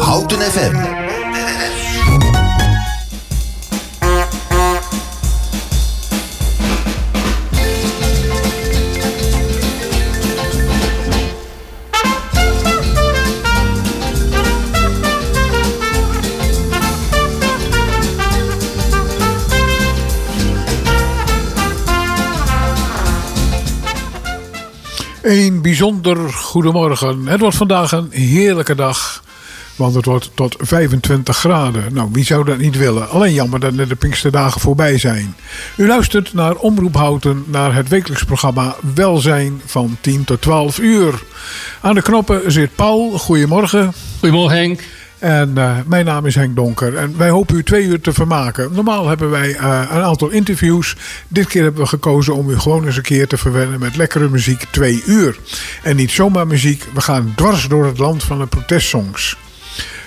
Houten FM. Een bijzonder goedemorgen. Het wordt vandaag een heerlijke dag. Want het wordt tot 25 graden. Nou, wie zou dat niet willen? Alleen jammer dat de Pinksterdagen voorbij zijn. U luistert naar Omroep Houten, naar het wekelijks programma Welzijn van 10 tot 12 uur. Aan de knoppen zit Paul. Goedemorgen. Goedemorgen Henk. En uh, mijn naam is Henk Donker. En wij hopen u twee uur te vermaken. Normaal hebben wij uh, een aantal interviews. Dit keer hebben we gekozen om u gewoon eens een keer te verwennen met lekkere muziek twee uur. En niet zomaar muziek. We gaan dwars door het land van de protestsongs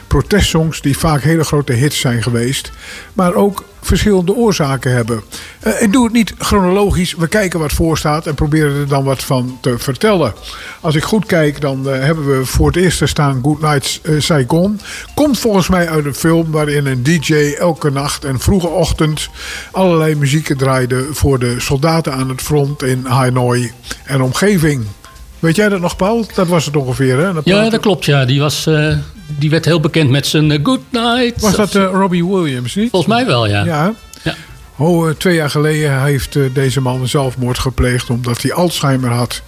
protestsongs die vaak hele grote hits zijn geweest, maar ook verschillende oorzaken hebben. Uh, en doe het niet chronologisch. We kijken wat voor staat en proberen er dan wat van te vertellen. Als ik goed kijk, dan uh, hebben we voor het eerst staan Good Night uh, Saigon. Komt volgens mij uit een film waarin een DJ elke nacht en vroege ochtend allerlei muzieken draaide voor de soldaten aan het front in Hanoi en omgeving. Weet jij dat nog, Paul? Dat was het ongeveer, hè? Dat ja, dat klopt. Ja. Die, was, die werd heel bekend met zijn uh, Good Night. Was dat uh, Robbie Williams, niet? Volgens mij wel, ja. Ja. ja. Oh, twee jaar geleden heeft deze man zelfmoord gepleegd omdat hij Alzheimer had.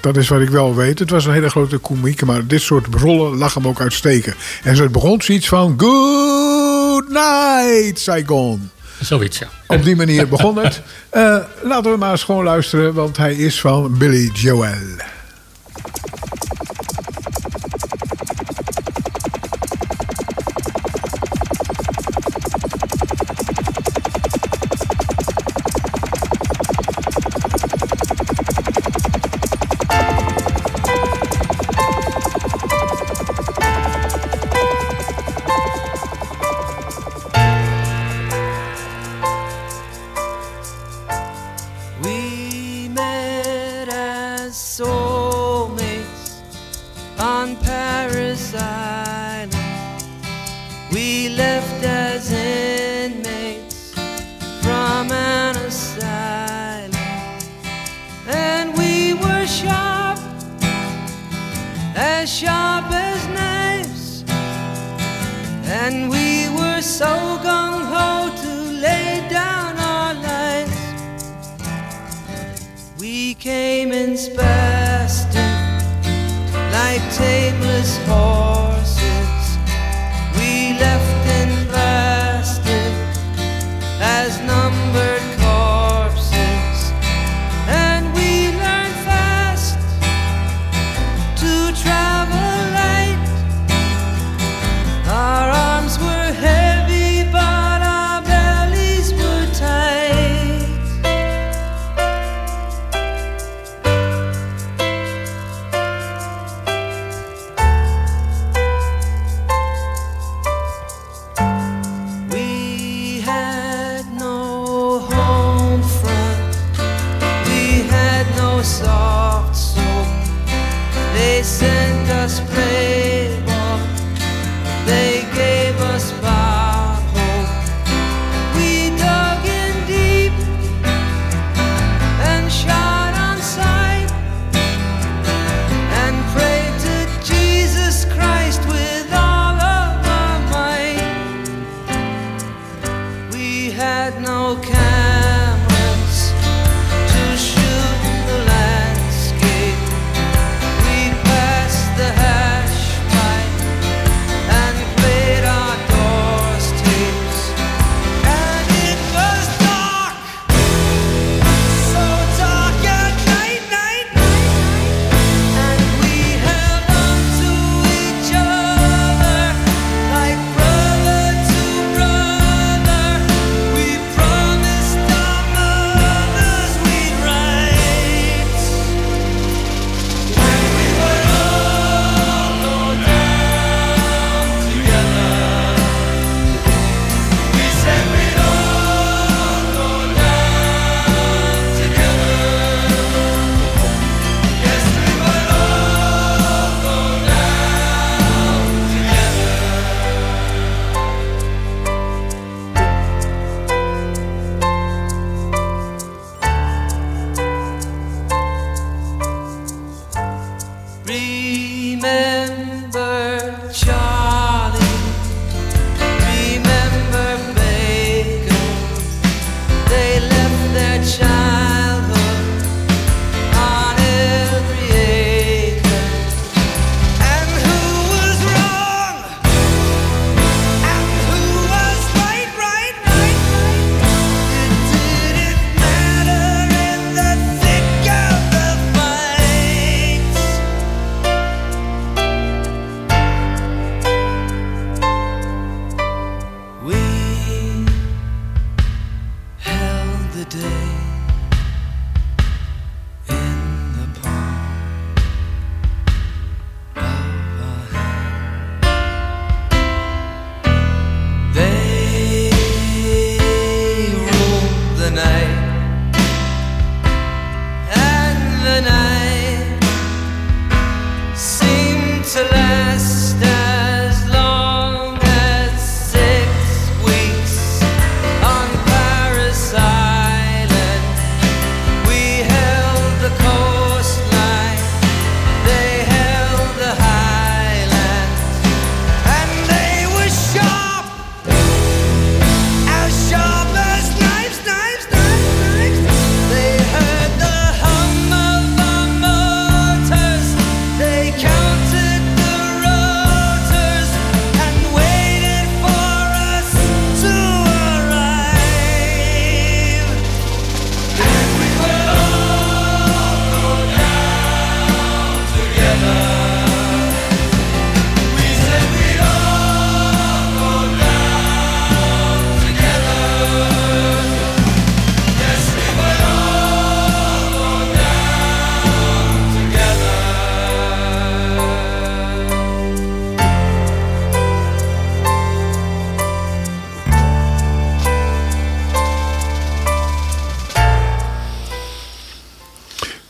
Dat is wat ik wel weet. Het was een hele grote komiek, maar dit soort rollen lag hem ook uitsteken. En zo begon zoiets van Good Night, Saigon. Zoiets, ja. Op die manier begon het. laten we maar eens gewoon luisteren, want hij is van Billy Joel.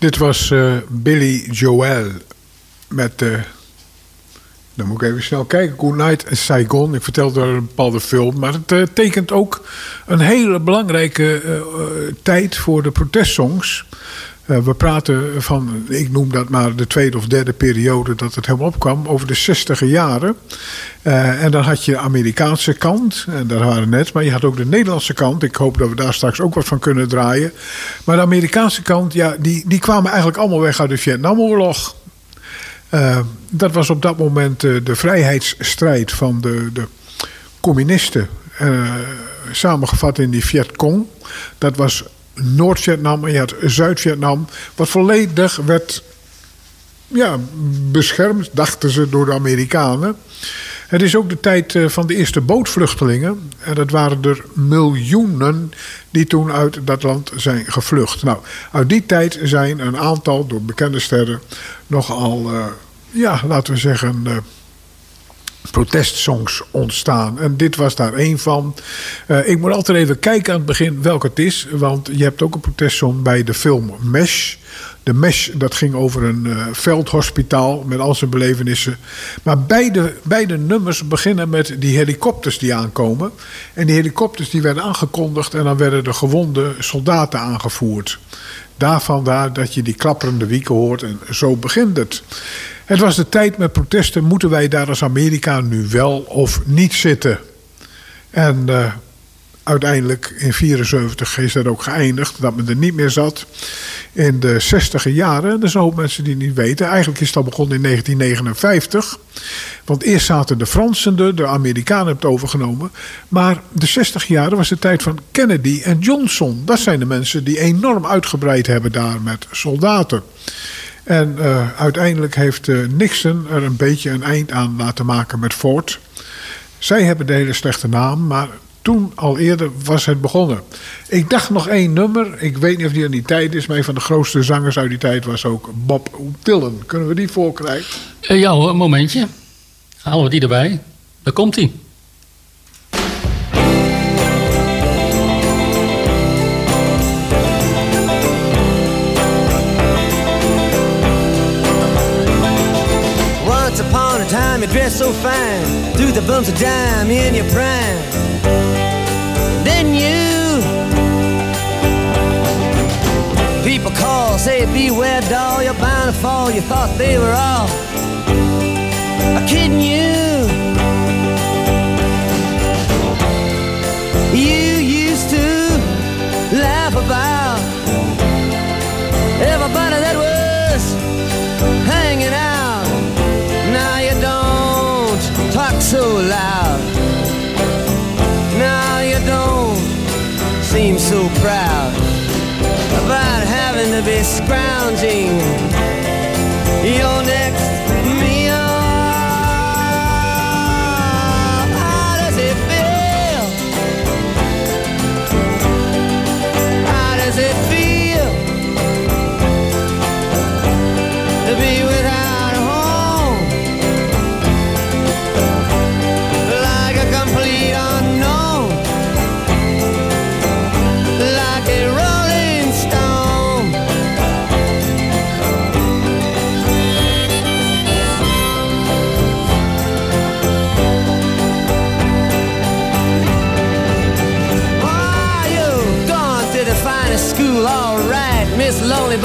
Dit was uh, Billy Joel met. Uh, dan moet ik even snel kijken. Good Night in Saigon. Ik vertelde er een bepaalde film. Maar het uh, tekent ook een hele belangrijke tijd voor de protestsongs. Uh, we praten van, ik noem dat maar de tweede of derde periode dat het helemaal opkwam, over de zestiger jaren. Uh, en dan had je de Amerikaanse kant, en daar waren net, maar je had ook de Nederlandse kant. Ik hoop dat we daar straks ook wat van kunnen draaien. Maar de Amerikaanse kant, ja, die, die kwamen eigenlijk allemaal weg uit de Vietnamoorlog. Uh, dat was op dat moment de vrijheidsstrijd van de, de communisten. samengevat in die Vietcong. Dat was Noord-Vietnam en je had Zuid-Vietnam. Wat volledig werd ja, beschermd, dachten ze, door de Amerikanen. Het is ook de tijd eh, van de eerste bootvluchtelingen. En dat waren er miljoenen die toen uit dat land zijn gevlucht. Nou, uit die tijd zijn een aantal, door bekende sterren, nogal, uh, ja, laten we zeggen, uh, protestsongs ontstaan. En dit was daar één van. Uh, ik moet altijd even kijken aan het begin welke het is. Want je hebt ook een protestsong bij de film Mesh. De Mesh, dat ging over een uh, veldhospitaal met al zijn belevenissen. Maar beide, beide nummers beginnen met die helikopters die aankomen. En die helikopters die werden aangekondigd en dan werden de gewonde soldaten aangevoerd. Daarvan daar dat je die klapperende wieken hoort en zo begint het. Het was de tijd met protesten. Moeten wij daar als Amerika nu wel of niet zitten? En uh, uiteindelijk in 1974 is dat ook geëindigd. Dat men er niet meer zat. In de 60 jaren. Er zijn ook mensen die niet weten. Eigenlijk is dat begonnen in 1959. Want eerst zaten de Fransen er. De Amerikanen hebben het overgenomen. Maar de 60 jaren was de tijd van Kennedy en Johnson. Dat zijn de mensen die enorm uitgebreid hebben daar met soldaten. En uh, uiteindelijk heeft uh, Nixon er een beetje een eind aan laten maken met Ford. Zij hebben de hele slechte naam, maar toen al eerder was het begonnen. Ik dacht nog één nummer. Ik weet niet of die in die tijd is, maar een van de grootste zangers uit die tijd was ook Bob Dylan. Kunnen we die voorkrijgen? Uh, ja hoor, een momentje. Halen we die erbij. Daar komt hij. you dress so fine, through the bumps of dime in your prime. Then you, people call, say beware, doll, you're bound to fall. You thought they were all kidding. You seem so proud about having to be scrounging. Your next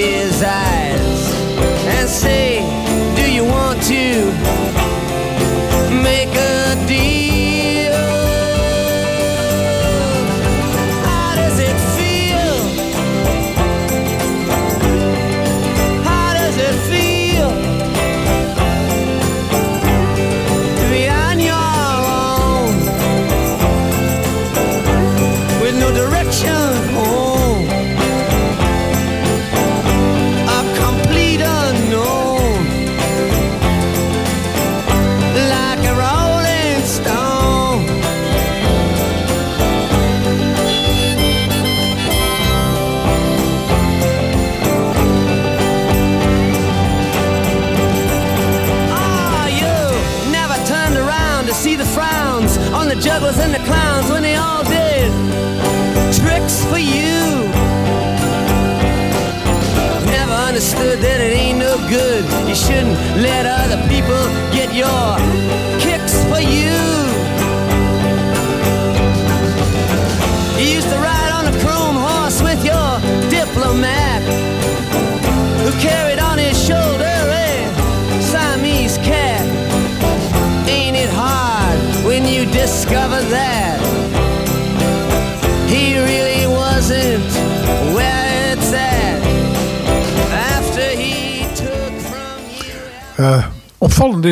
his eyes and say, Do you want to make a deal?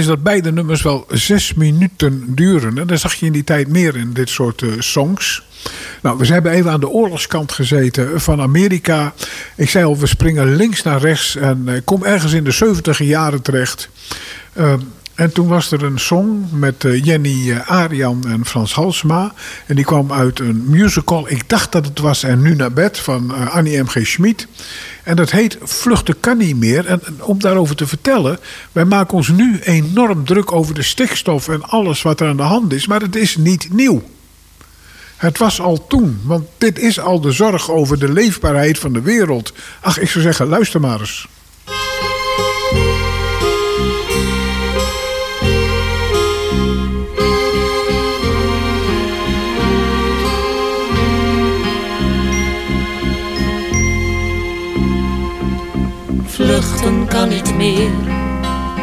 Dat beide nummers wel zes minuten duren. En dat zag je in die tijd meer in dit soort eh, songs. Nou, we hebben even aan de oorlogskant gezeten van Amerika. Ik zei al, we springen links naar rechts en ik kom ergens in de 70 jaren terecht. Eh, en toen was er een song met Jenny Arian en Frans Halsema. En die kwam uit een musical. Ik dacht dat het was En Nu naar bed van Annie M.G. Schmid. En dat heet Vluchten kan niet meer. En om daarover te vertellen, wij maken ons nu enorm druk over de stikstof en alles wat er aan de hand is. Maar het is niet nieuw. Het was al toen, want dit is al de zorg over de leefbaarheid van de wereld. Ach, ik zou zeggen, luister maar eens. Meer,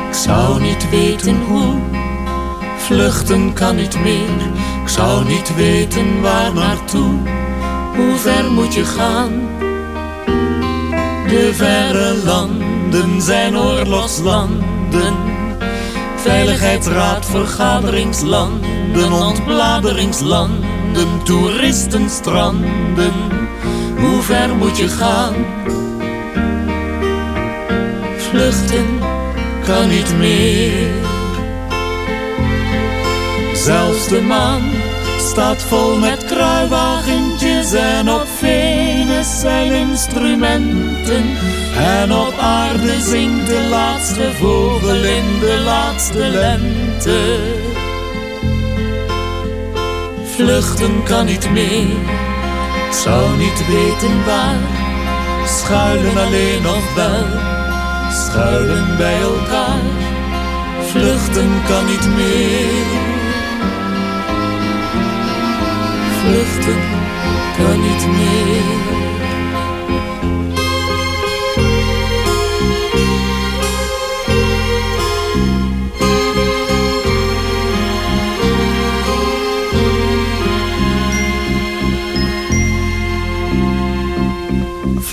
ik zou niet weten hoe. Vluchten kan niet meer, ik zou niet weten waar naartoe. Hoe ver moet je gaan? De verre landen zijn oorlogslanden. Veiligheidsraad, vergaderingslanden, ontbladeringslanden, toeristenstranden. Hoe ver moet je gaan? Vluchten kan niet meer. Zelfs de maan staat vol met kruiwagentjes en op Venus zijn instrumenten. En op aarde zingt de laatste vogel in de laatste lente. Vluchten kan niet meer, zou niet weten waar. Schuilen alleen nog wel, schuilen bij elkaar. Vluchten kan niet meer. Vluchten kan niet meer.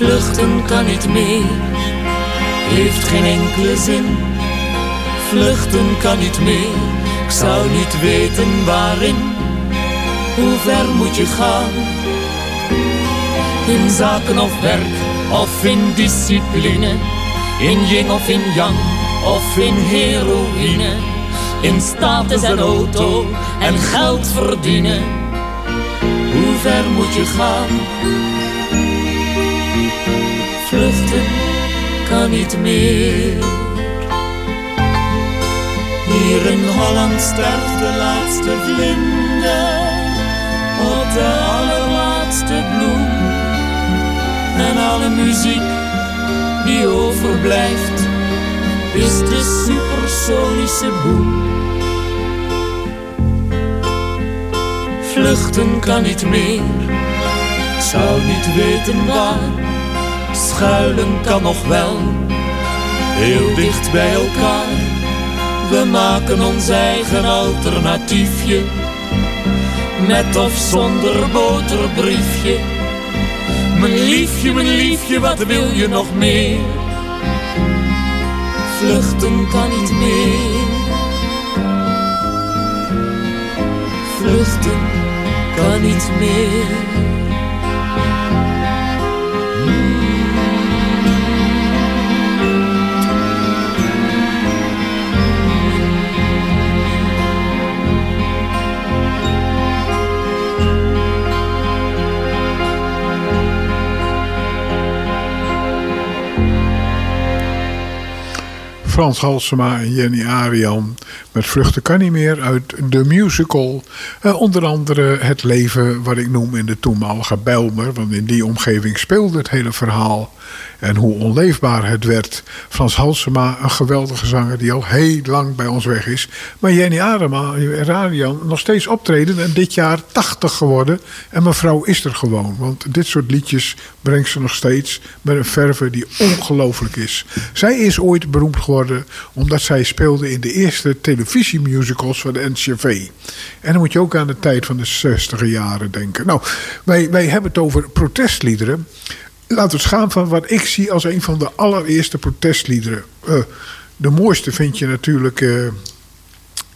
Vluchten kan niet meer, heeft geen enkele zin. Vluchten kan niet meer, ik zou niet weten waarin. Hoe ver moet je gaan? In zaken of werk, of in discipline. In yin of in yang, of in heroïne. In status en auto en geld verdienen. Hoe ver moet je gaan? Vluchten kan niet meer. Hier in Holland sterft de laatste vlinder op de allerlaatste bloem. En alle muziek die overblijft is de supersonische boem. Vluchten kan niet meer, ik zou niet weten waar. Schuilen kan nog wel, heel dicht bij elkaar. We maken ons eigen alternatiefje met of zonder boterbriefje. Mijn liefje, mijn liefje, wat wil je nog meer? Vluchten kan niet meer. Vluchten kan niet meer. Frans Halsema en Jenny Arian met Vluchten kan niet meer uit de musical. Uh, onder andere het leven wat ik noem in de toenmalige Bijlmer. Want in die omgeving speelde het hele verhaal. En hoe onleefbaar het werd. Frans Halsema, een geweldige zanger die al heel lang bij ons weg is. Maar Jenny Adema, Radian, nog steeds optreden. En dit jaar 80 geworden. En mevrouw is er gewoon. Want dit soort liedjes brengt ze nog steeds met een verve die ongelooflijk is. Zij is ooit beroemd geworden omdat zij speelde in de eerste televisiemusicals van de NCV. En dan moet je ook aan de tijd van de 60 jaren denken. Nou, wij, wij hebben het over protestliederen. Laten we gaan van wat ik zie als een van de allereerste protestliederen. Uh, de mooiste vind je natuurlijk uh,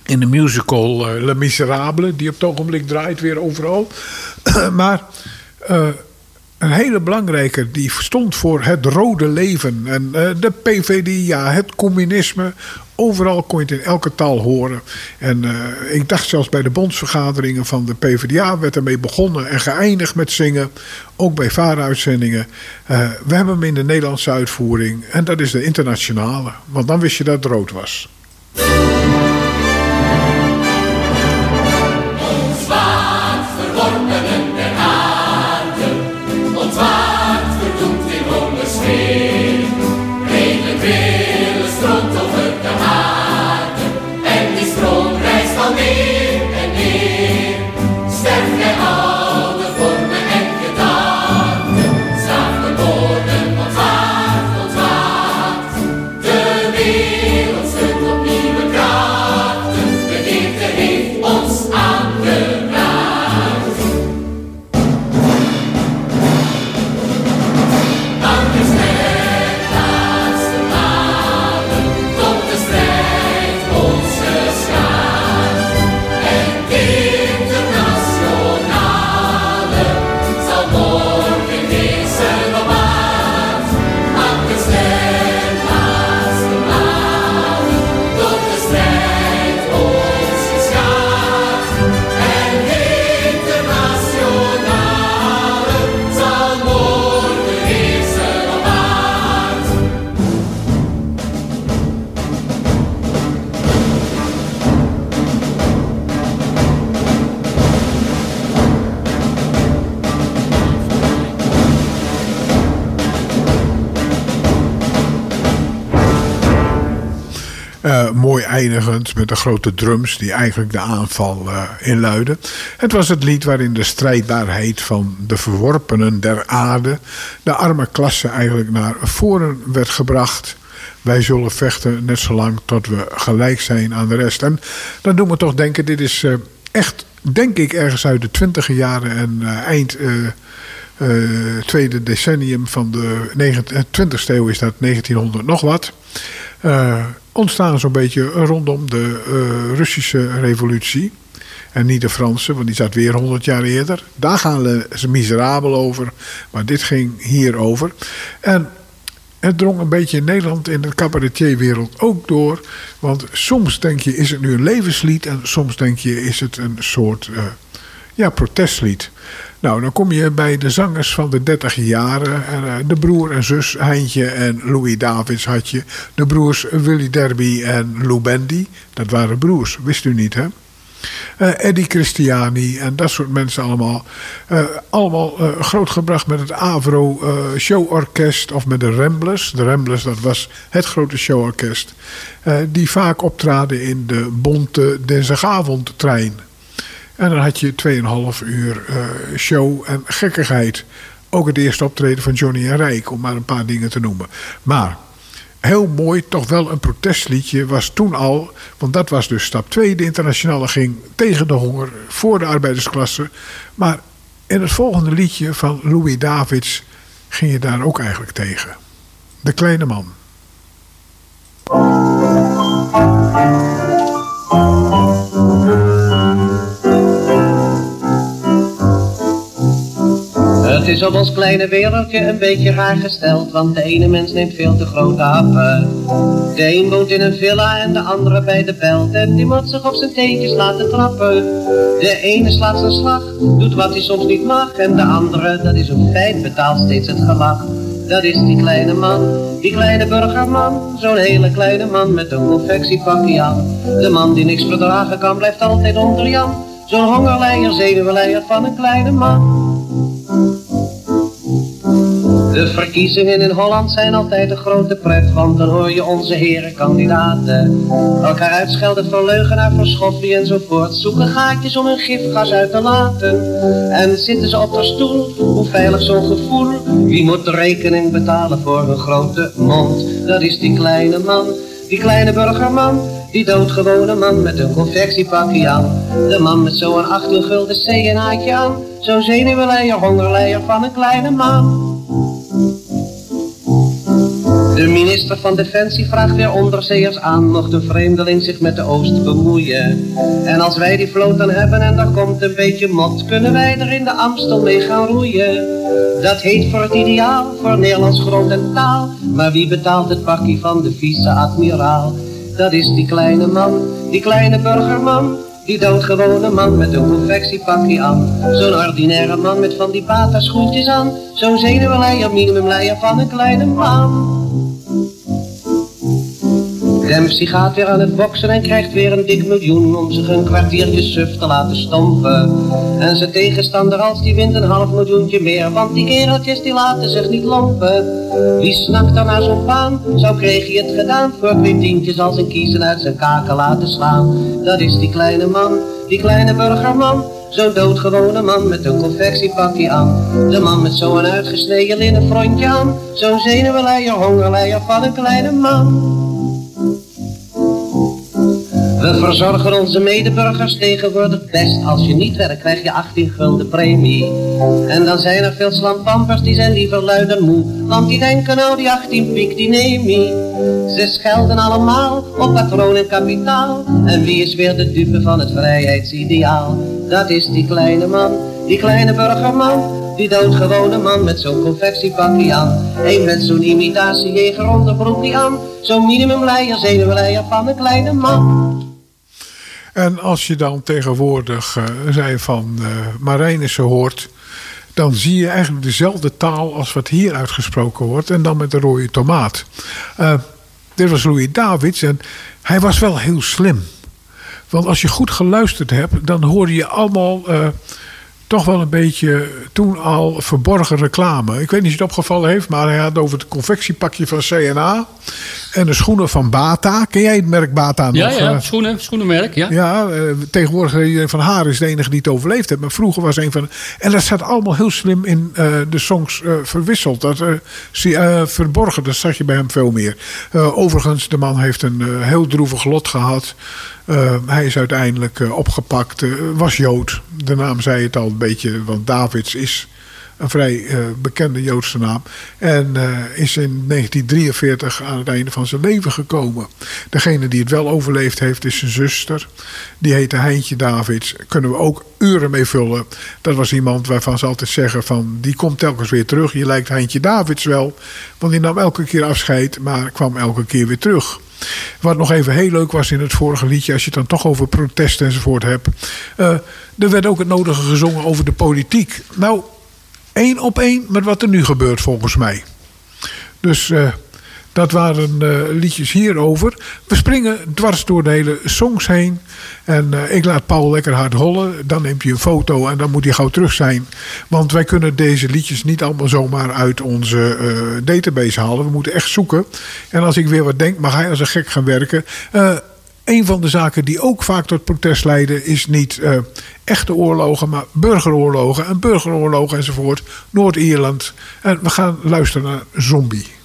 in de musical uh, Le Miserable, die op het ogenblik draait weer overal. maar een hele belangrijke, die stond voor het rode leven. En de PVDA, het communisme, Overal kon je het in elke taal horen. En uh, ik dacht zelfs bij de bondsvergaderingen van de PvdA werd ermee begonnen en geëindigd met zingen. Ook bij vaaruitzendingen. Uh, we hebben hem in de Nederlandse uitvoering. En dat is de internationale. Want dan wist je dat het rood was. Met de grote drums die eigenlijk de aanval uh, inluiden. Het was het lied waarin de strijdbaarheid van de verworpenen der aarde, de arme klasse eigenlijk naar voren werd gebracht. Wij zullen vechten net zolang tot we gelijk zijn aan de rest. En dan doen we toch denken, dit is uh, echt, denk ik, ergens uit de twintige jaren en uh, eind... Tweede decennium van de 20e eeuw is dat 1900 nog wat. Uh, ontstaan zo'n beetje rondom de uh, Russische revolutie. En niet de Franse, want die zat weer 100 jaar eerder. Daar gaan ze miserabel over. Maar dit ging hierover. En het drong een beetje in Nederland in de cabaretierwereld ook door. Want soms denk je, is het nu een levenslied? En soms denk je, is het een soort uh, ja, protestlied. Nou, dan kom je bij de zangers van de 30 jaren. Eh, de broer en zus Heintje en Louis Davids had je. De broers Willy Derby en Lou Bendy. Dat waren broers, wist u niet, hè? Uh, Eddie Christiani en dat soort mensen allemaal. Allemaal grootgebracht met het Avro Showorkest of met de Ramblers. De Ramblers, dat was het grote showorkest. die vaak optraden in de bonte dinsdagavondtrein. En dan had je 2,5 uur uh, show en gekkigheid. Ook het eerste optreden van Johnny en Rijk, om maar een paar dingen te noemen. Maar heel mooi, toch wel een protestliedje was toen al. Want dat was dus stap 2. De internationale ging tegen de honger voor de arbeidersklasse. Maar in het volgende liedje van Louis Davids ging je daar ook eigenlijk tegen. De kleine man. Het is op ons kleine wereldje een beetje raar gesteld, want de ene mens neemt veel te grote happen. De een woont in een villa en de andere bij de belt en die moet zich op zijn teentjes laten trappen. De ene slaat zijn slag, doet wat hij soms niet mag en de andere, dat is een feit, betaalt steeds het gelach. dat is die kleine man, die kleine burgerman. Zo'n hele kleine man met een confectiepakje aan. De man die niks verdragen kan, blijft altijd onder Jan. Zo'n hongerleier, zenuwleier van een kleine man. De verkiezingen in Holland zijn altijd een grote pret, want dan hoor je onze heren kandidaten elkaar uitschelden voor leugenaar, voor schoffie enzovoort. Zoeken gaatjes om hun gifgas uit te laten. En zitten ze op de stoel, hoe veilig zo'n gevoel. Wie moet de rekening betalen voor hun grote mond? Dat is die kleine man, die kleine burgerman. Die doodgewone man met een confectiepakje aan. De man met zo'n 18 gulden CNA'tje aan. Zo'n zenuwleier, hongerleier van een kleine man. De minister van Defensie vraagt weer onderzeeërs aan, mocht een vreemdeling zich met de Oost bemoeien. En als wij die vloot dan hebben en er komt een beetje mot, kunnen wij er in de Amstel mee gaan roeien. Dat heet voor het ideaal, voor Nederlands grond en taal. Maar wie betaalt het pakje van de vice-admiraal? Dat is die kleine man, die kleine burgerman. Die doodgewone man met een confectiepakje aan. Zo'n ordinaire man met van die bata schoentjes aan. Zo'n zenuwleier, minimumleier van een kleine man. Dempsey gaat weer aan het boksen en krijgt weer een dik miljoen om zich een kwartiertje suf te laten stompen. En zijn tegenstander als die wint een half miljoentje meer, want die kereltjes die laten zich niet lompen. Wie snakt dan naar zo'n baan, zo kreeg hij het gedaan voor twee tientjes als een kiezen uit zijn kaken laten slaan. Dat is die kleine man, die kleine burgerman. Zo'n doodgewone man met een confectiepakje aan. De man met zo'n uitgesneden linnen frontje aan. Zo'n zenuwleier, hongerleier van een kleine man. We verzorgen onze medeburgers tegenwoordig best. Als je niet werkt krijg je 18 gulden premie. En dan zijn er veel slampampers die zijn liever lui dan moe. Want die denken nou die 18 piek die neem ik. Ze schelden allemaal op patroon en kapitaal. En wie is weer de dupe van het vrijheidsideaal? Dat is die kleine man, die kleine burgerman. Die doodgewone man met zo'n confectiepakje aan. Een met zo'n imitatiejeger onderbroekje aan. Zo'n minimumleier, zenuwleier van een kleine man. En als je dan tegenwoordig uh, zei van uh, Marijnissen hoort, dan zie je eigenlijk dezelfde taal als wat hier uitgesproken wordt. En dan met de rode tomaat. Uh, dit was Louis Davids en hij was wel heel slim. Want als je goed geluisterd hebt, dan hoorde je allemaal toch wel een beetje toen al verborgen reclame. Ik weet niet of het opgevallen heeft, maar hij had over het confectiepakje van CNA en de schoenen van Bata. Ken jij het merk Bata nog? Ja, ja schoenen, schoenenmerk, ja. Ja, uh, tegenwoordig van haar is de enige die het overleefd heeft. Maar vroeger was een van... En dat staat allemaal heel slim in uh, de songs uh, verwisseld. Dat, verborgen, dat zag je bij hem veel meer. overigens, de man heeft een heel droevig lot gehad. Hij is uiteindelijk opgepakt. was Jood. De naam zei het al een beetje, want Davids is een vrij bekende Joodse naam. En is in 1943 aan het einde van zijn leven gekomen. Degene die het wel overleefd heeft is zijn zuster. Die heette Heintje Davids. Kunnen we ook uren mee vullen. Dat was iemand waarvan ze altijd zeggen van... die komt telkens weer terug. Je lijkt Heintje Davids wel. Want die nam elke keer afscheid, maar kwam elke keer weer terug. Wat nog even heel leuk was in het vorige liedje, als je het dan toch over protest enzovoort hebt. Uh, er werd ook het nodige gezongen over de politiek. Nou, één op één met wat er nu gebeurt volgens mij. Dus uh, dat waren uh, liedjes hierover. We springen dwars door de hele songs heen. En uh, ik laat Paul lekker hard hollen. Dan neemt hij een foto en dan moet hij gauw terug zijn. Want wij kunnen deze liedjes niet allemaal zomaar uit onze database halen. We moeten echt zoeken. En als ik weer wat denk, mag hij als een gek gaan werken. Een van de zaken die ook vaak tot protest leiden is niet echte oorlogen, maar burgeroorlogen en burgeroorlogen enzovoort. Noord-Ierland. En we gaan luisteren naar Zombie.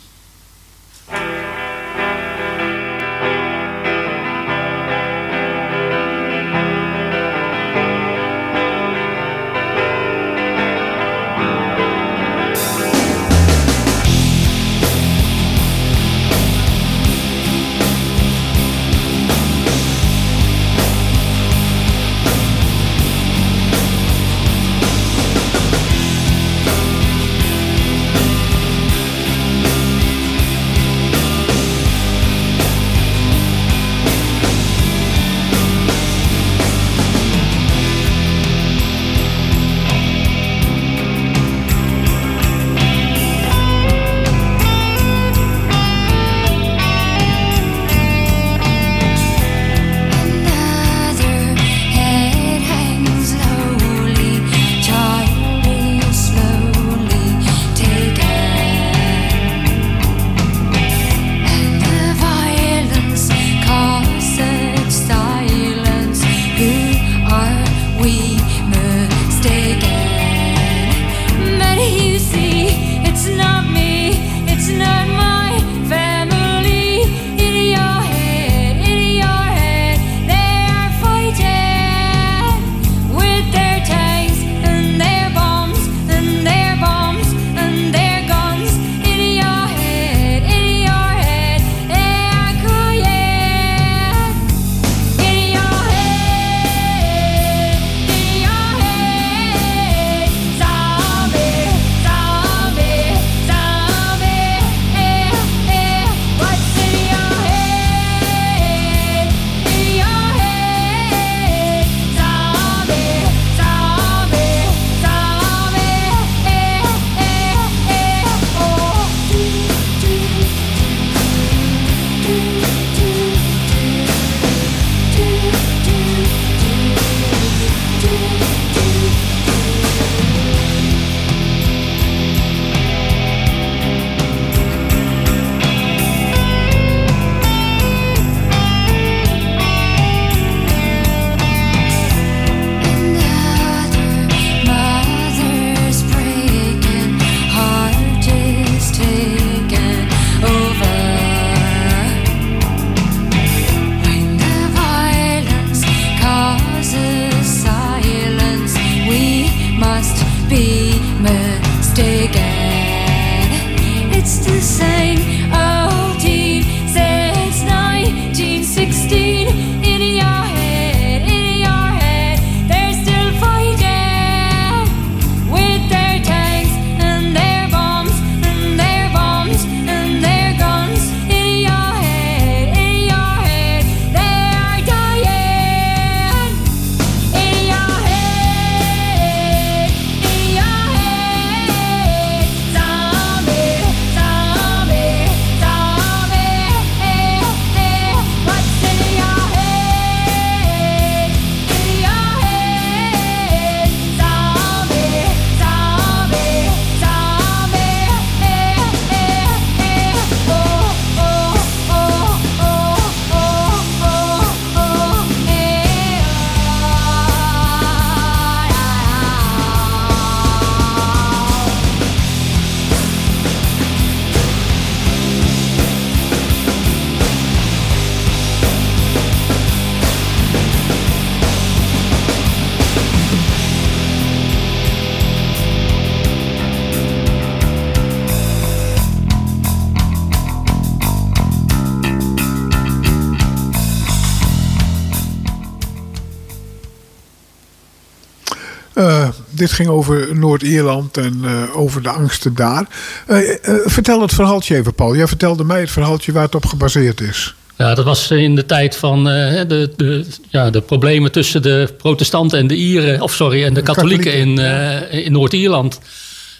Dit ging over Noord-Ierland en uh, over de angsten daar. Uh, vertel het verhaaltje even, Paul. Jij vertelde mij het verhaaltje waar het op gebaseerd is. Ja, dat was in de tijd van de, de, ja, de problemen tussen de protestanten en de Ieren, of sorry, en de katholieken, katholieken. in, in Noord-Ierland.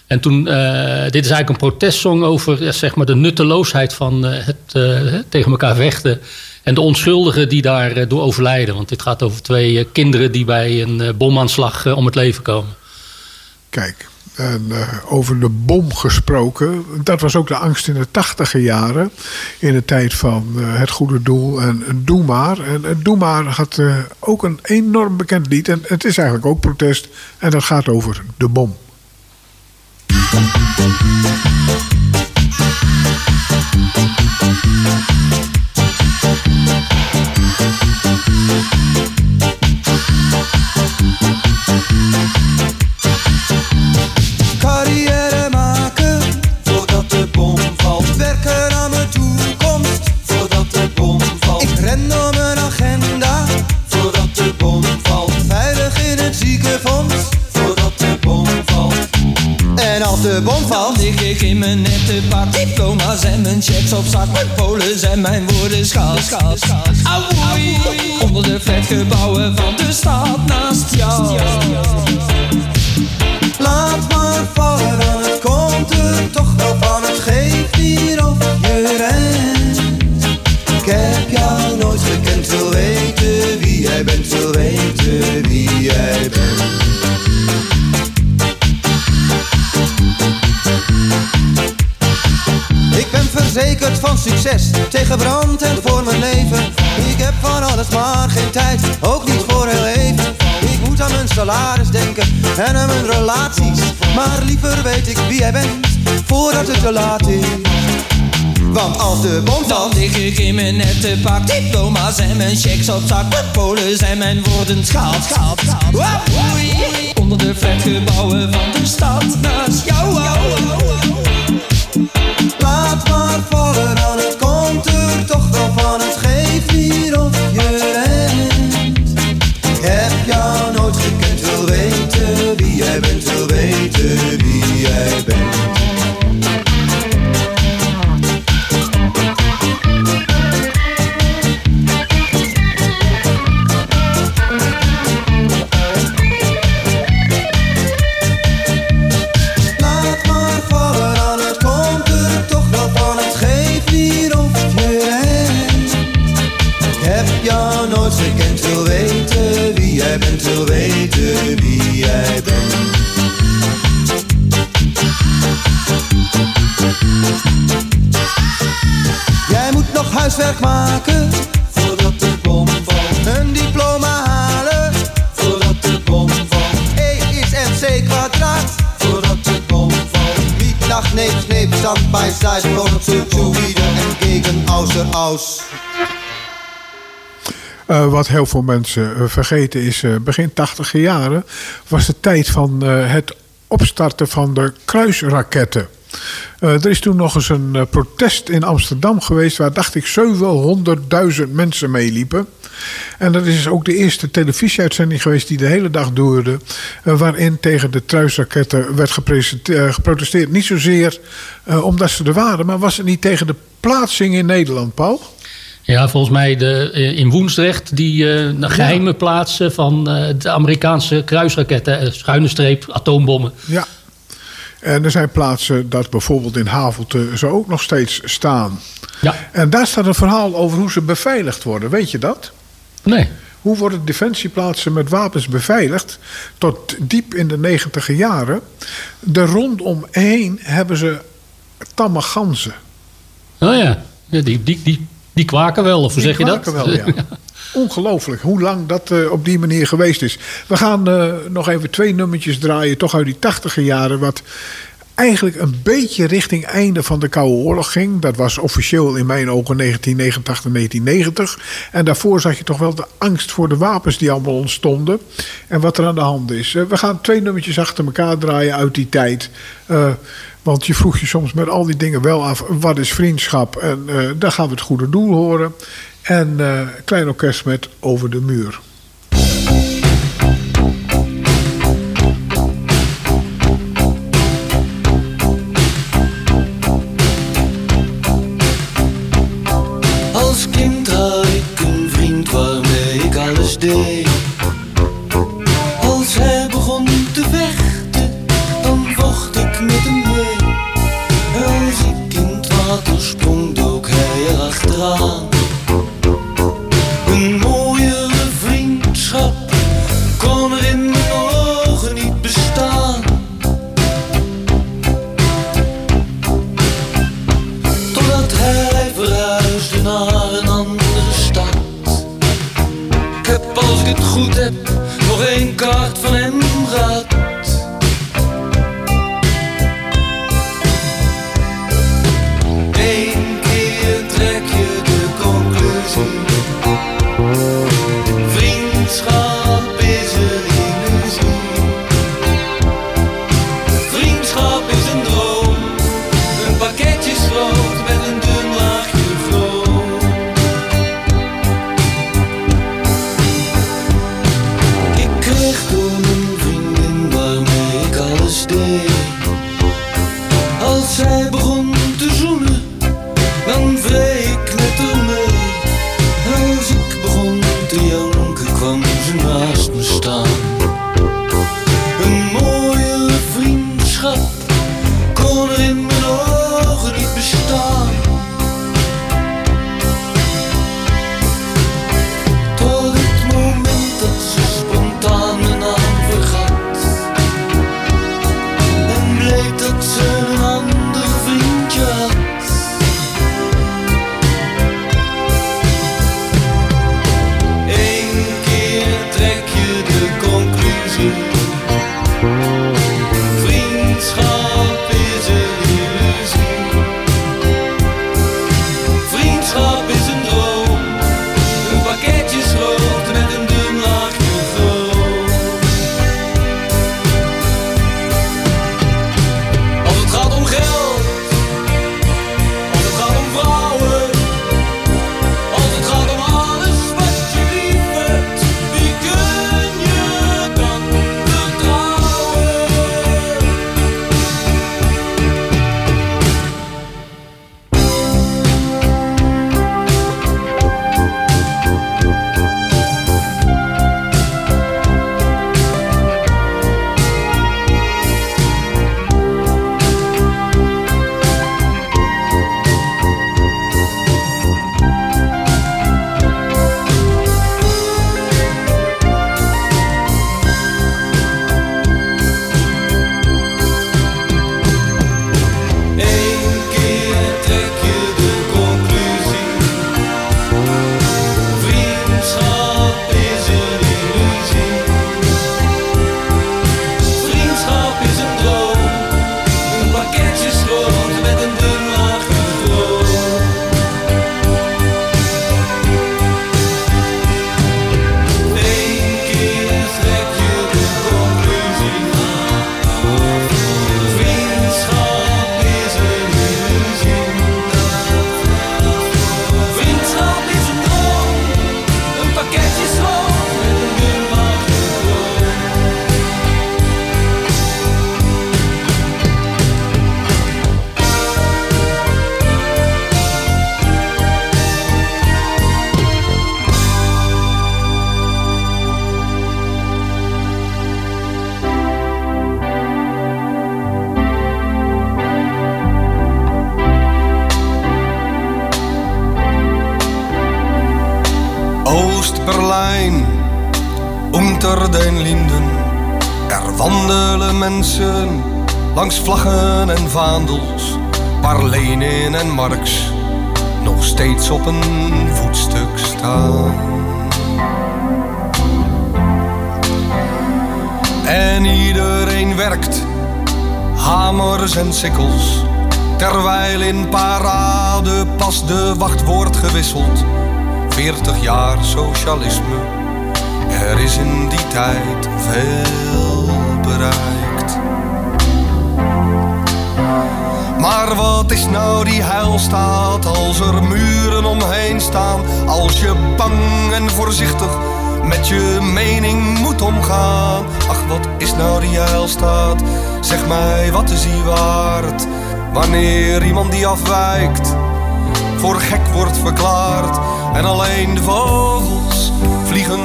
En toen, dit is eigenlijk een protestsong over zeg maar, de nutteloosheid van het tegen elkaar vechten. En de onschuldigen die daar door overlijden. Want dit gaat over twee kinderen die bij een bomaanslag om het leven komen. Kijk, en uh, over de bom gesproken. Dat was ook de angst in de tachtige jaren. In de tijd van uh, Het Goede Doel en Doe Maar. En Doe Maar had ook een enorm bekend lied. En het is eigenlijk ook protest. En dat gaat over de bom. De bom valt, lig ik in mijn nette pak. Diploma's en mijn checks op zak. Mijn polen zijn mijn woorden schaal, schaal, schaal. Auwoei, onder de flatgebouwen van de stad naast jou. Laat maar vallen, het komt er toch wel van. Verzekerd van succes, tegen brand en voor mijn leven. Ik heb van alles maar geen tijd, ook niet voor heel even. Ik moet aan mijn salaris denken en aan mijn relaties. Maar liever weet ik wie jij bent, voordat het te laat is. Want als de bom valt, lig ik in mijn nette pak. Diploma's en mijn checks op zak. Mijn polen zijn mijn woorden schaald, schaald, schaald. Onder de flatgebouwen van de stad naast jou. Laat maar vallen, dan het wat heel veel mensen uh, vergeten is, uh, begin 80 jaren was de tijd van het opstarten van de kruisraketten. er is toen nog eens een protest in Amsterdam geweest waar, dacht ik, 700.000 mensen meeliepen. En dat is ook de eerste televisieuitzending geweest die de hele dag duurde. waarin tegen de kruisraketten werd geprotesteerd. Niet zozeer omdat ze er waren, maar was het niet tegen de plaatsing in Nederland, Paul? Ja, volgens mij de, in Woensdrecht die uh, geheime ja. plaatsen van uh, de Amerikaanse kruisraketten, schuine streep, atoombommen. Ja. En er zijn plaatsen dat bijvoorbeeld in Havelte ze ook nog steeds staan. Ja. En daar staat een verhaal over hoe ze beveiligd worden. Weet je dat? Nee. Hoe worden defensieplaatsen met wapens beveiligd? Tot diep in de negentiger jaren. Er rondomheen hebben ze tamme ganzen. Oh ja, ja die, die, die die kwaken wel, of hoe zeg je dat? Wel, ja. Ongelooflijk hoe lang dat uh, op die manier geweest is. We gaan uh, nog even twee nummertjes draaien, toch uit die tachtige jaren. Wat eigenlijk een beetje richting einde van de Koude Oorlog ging. Dat was officieel in mijn ogen 1989, 1990. En daarvoor zag je toch wel de angst voor de wapens die allemaal ontstonden. En wat er aan de hand is. Uh, we gaan twee nummertjes achter elkaar draaien uit die tijd. Want je vroeg je soms met al die dingen wel af, wat is vriendschap? En eh, daar gaan we het goede doel horen. En uh, klein orkest met Over de Muur. Als kind had ik een vriend waarmee ik alles deed. hamers en sikkels. Terwijl in parade pas de wachtwoord gewisseld. 40 jaar socialisme, er is in die tijd veel bereikt. Maar wat is nou die heilstaat als er muren omheen staan? Als je bang en voorzichtig met je mening moet omgaan. Ach, wat is nou die heilstaat? Zeg mij, wat is die waard? Wanneer iemand die afwijkt, voor gek wordt verklaard. En alleen de vogels vliegen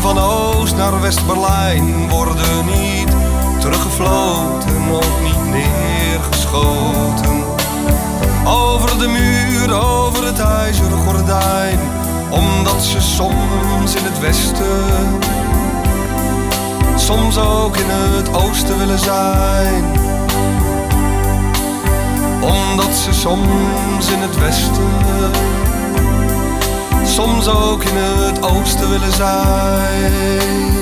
van oost naar West-Berlijn, worden niet teruggefloten, ook niet neergeschoten. Over de muur, over het ijzeren gordijn omdat ze soms in het westen, soms ook in het oosten willen zijn. Omdat ze soms in het westen, soms ook in het oosten willen zijn.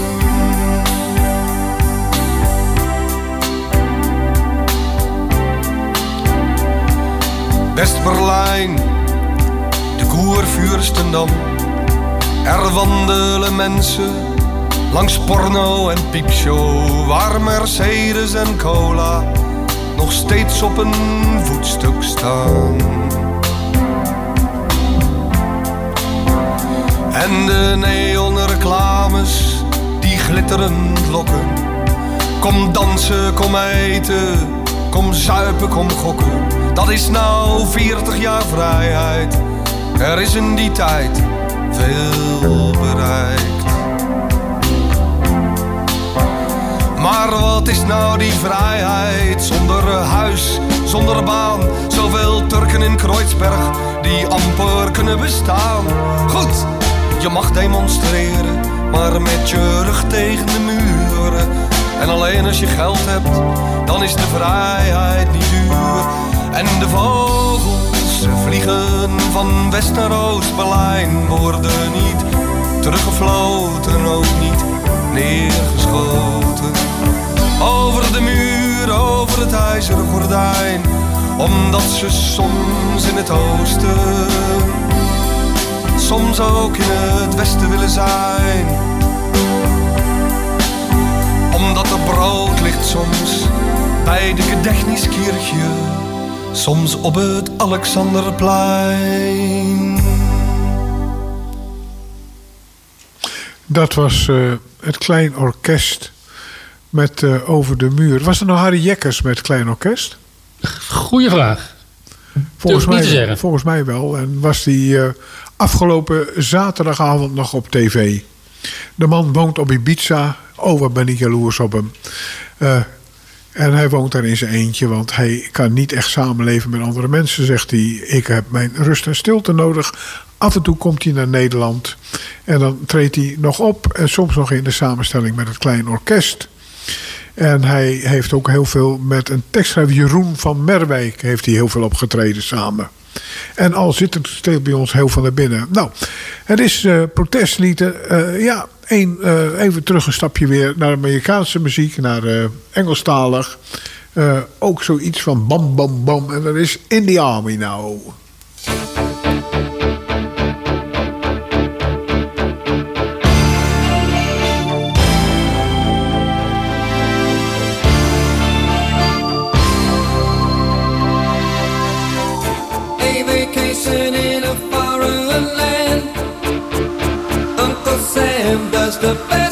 West-Berlijn, Koervuurstendam. Er wandelen mensen langs porno en piepshow, waar Mercedes en cola nog steeds op een voetstuk staan. En de neonreclames die glitterend lokken. Kom dansen, kom eten, kom zuipen, kom gokken. Dat is nou 40 jaar vrijheid. Er is in die tijd veel bereikt. Maar wat is nou die vrijheid zonder huis, zonder baan? Zoveel Turken in Kreuzberg die amper kunnen bestaan. Goed, je mag demonstreren, maar met je rug tegen de muren. En alleen als je geld hebt, dan is de vrijheid niet duur. En de vogels ze vliegen van West naar Oost-Berlijn worden niet teruggefloten, ook niet neergeschoten. Over de muur, over het ijzeren gordijn, omdat ze soms in het oosten, soms ook in het westen willen zijn. Omdat er brood ligt soms bij de Gedächtniskirche soms op het Alexanderplein. Dat was eh, het Klein Orkest met eh, Over de Muur. Was er nou Harry Jekkers met Klein Orkest? Goeie vraag. Volgens mij, zeggen. volgens mij wel. En was die eh, afgelopen zaterdagavond nog op tv. De man woont op Ibiza. Oh, wat ben ik jaloers op hem. En hij woont daar in zijn eentje, want hij kan niet echt samenleven met andere mensen, zegt hij. Ik heb mijn rust en stilte nodig. Af en toe komt hij naar Nederland en dan treedt hij nog op. En soms nog in de samenstelling met het klein orkest. En hij heeft ook heel veel met een tekstschrijver, Jeroen van Merwijk, heeft hij heel veel opgetreden samen. En al zit het steeds bij ons heel van naar binnen. Nou, het is eh protestlieden. Eh, ja, één, eh, even terug een stapje weer naar Amerikaanse muziek, naar Engelstalig. Ook zoiets van bam, bam, bam. En dat is In the Army nou. The best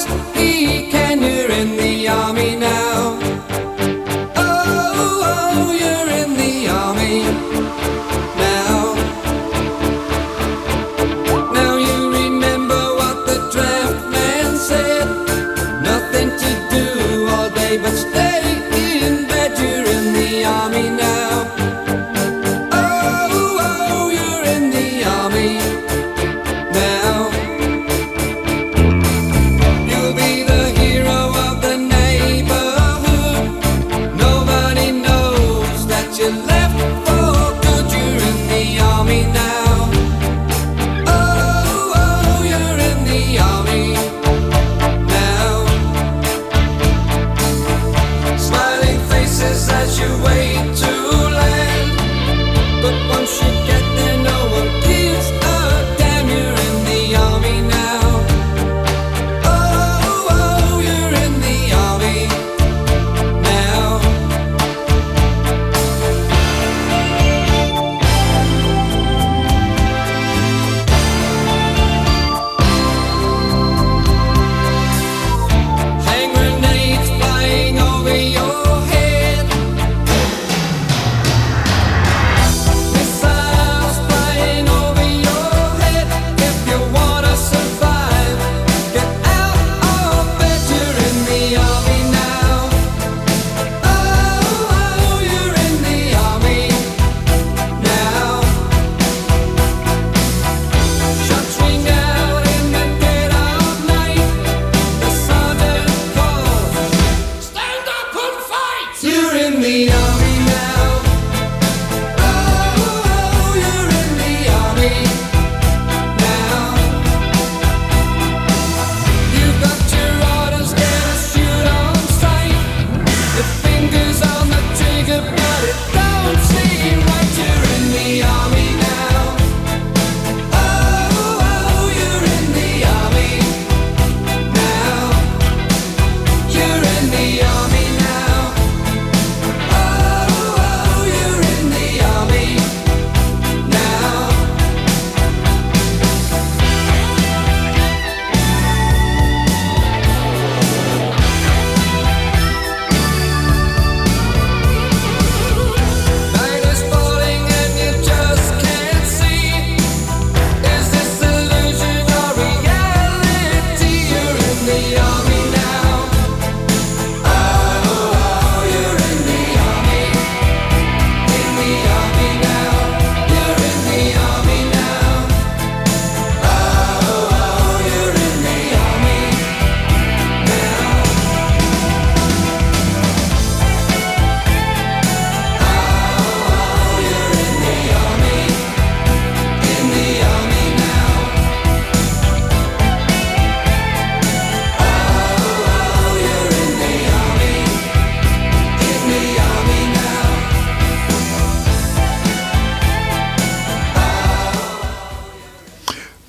me now.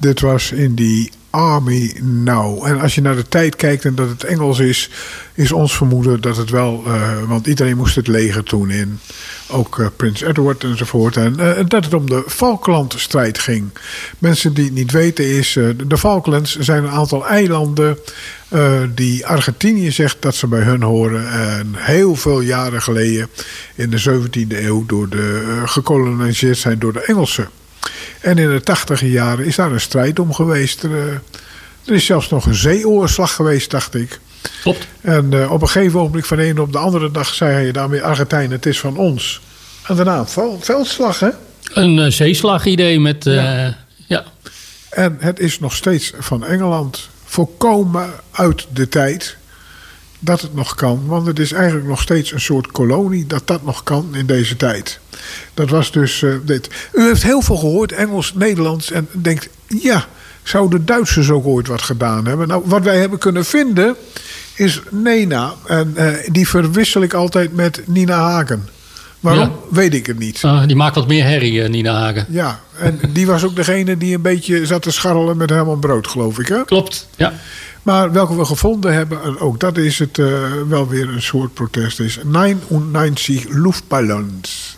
Dit was in die Army Now. En als je naar de tijd kijkt en dat het Engels is, is ons vermoeden dat het wel, eh, want iedereen moest het leger toen in. Ook eh, Prins Edward enzovoort. En eh, dat het om de Falklandstrijd ging. Mensen die het niet weten is, de Falklands zijn een aantal eilanden die Argentinië zegt dat ze bij hun horen. En heel veel jaren geleden, in de 17e eeuw, door de, gekoloniseerd zijn door de Engelsen. En in de tachtige jaren is daar een strijd om geweest. Er, eh, er is zelfs nog een zeeoorslag geweest, dacht ik. Klopt. En eh, op een gegeven ogenblik van de ene op de andere dag zei hij daarmee Argentijn, het is van ons. En daarna een vel- veldslag, hè? Een eh, zeeslagidee met... eh, ja. ja. En het is nog steeds van Engeland. Volkomen uit de tijd dat het nog kan. Want het is eigenlijk nog steeds een soort kolonie dat dat nog kan in deze tijd. Dat was dus eh, dit. U heeft heel veel gehoord, Engels, Nederlands. En denkt, ja, zouden de Duitsers ook ooit wat gedaan hebben? Nou, wat wij hebben kunnen vinden is Nena. En eh, die verwissel ik altijd met Nina Hagen. Waarom? Ja. Weet ik het niet. Ah, die maakt wat meer herrie, eh, Nina Hagen. Ja, en die was ook degene die een beetje zat te scharrelen met Herman Brood, geloof ik. Hè? Klopt, ja. Maar welke we gevonden hebben, en ook dat is het eh, wel weer een soort protest, is 99 Luftballons.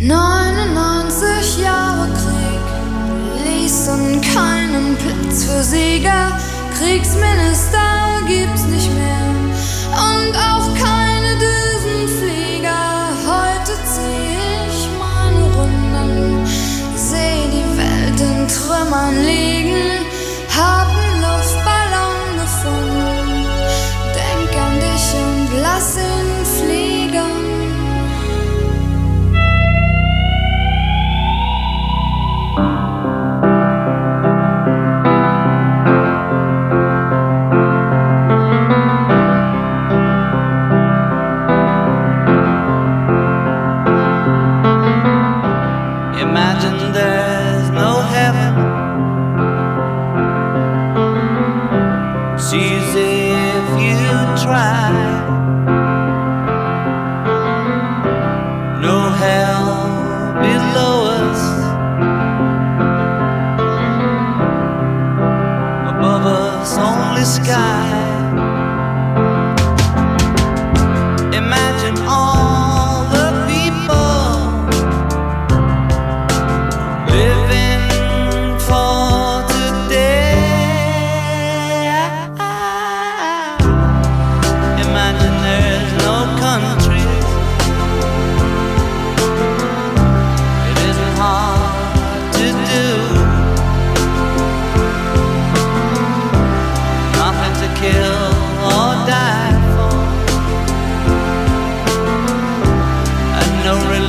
99 Jahre Krieg ließen keinen Platz für Sieger. Kriegsminister gibt's nicht mehr. Und auch don't really.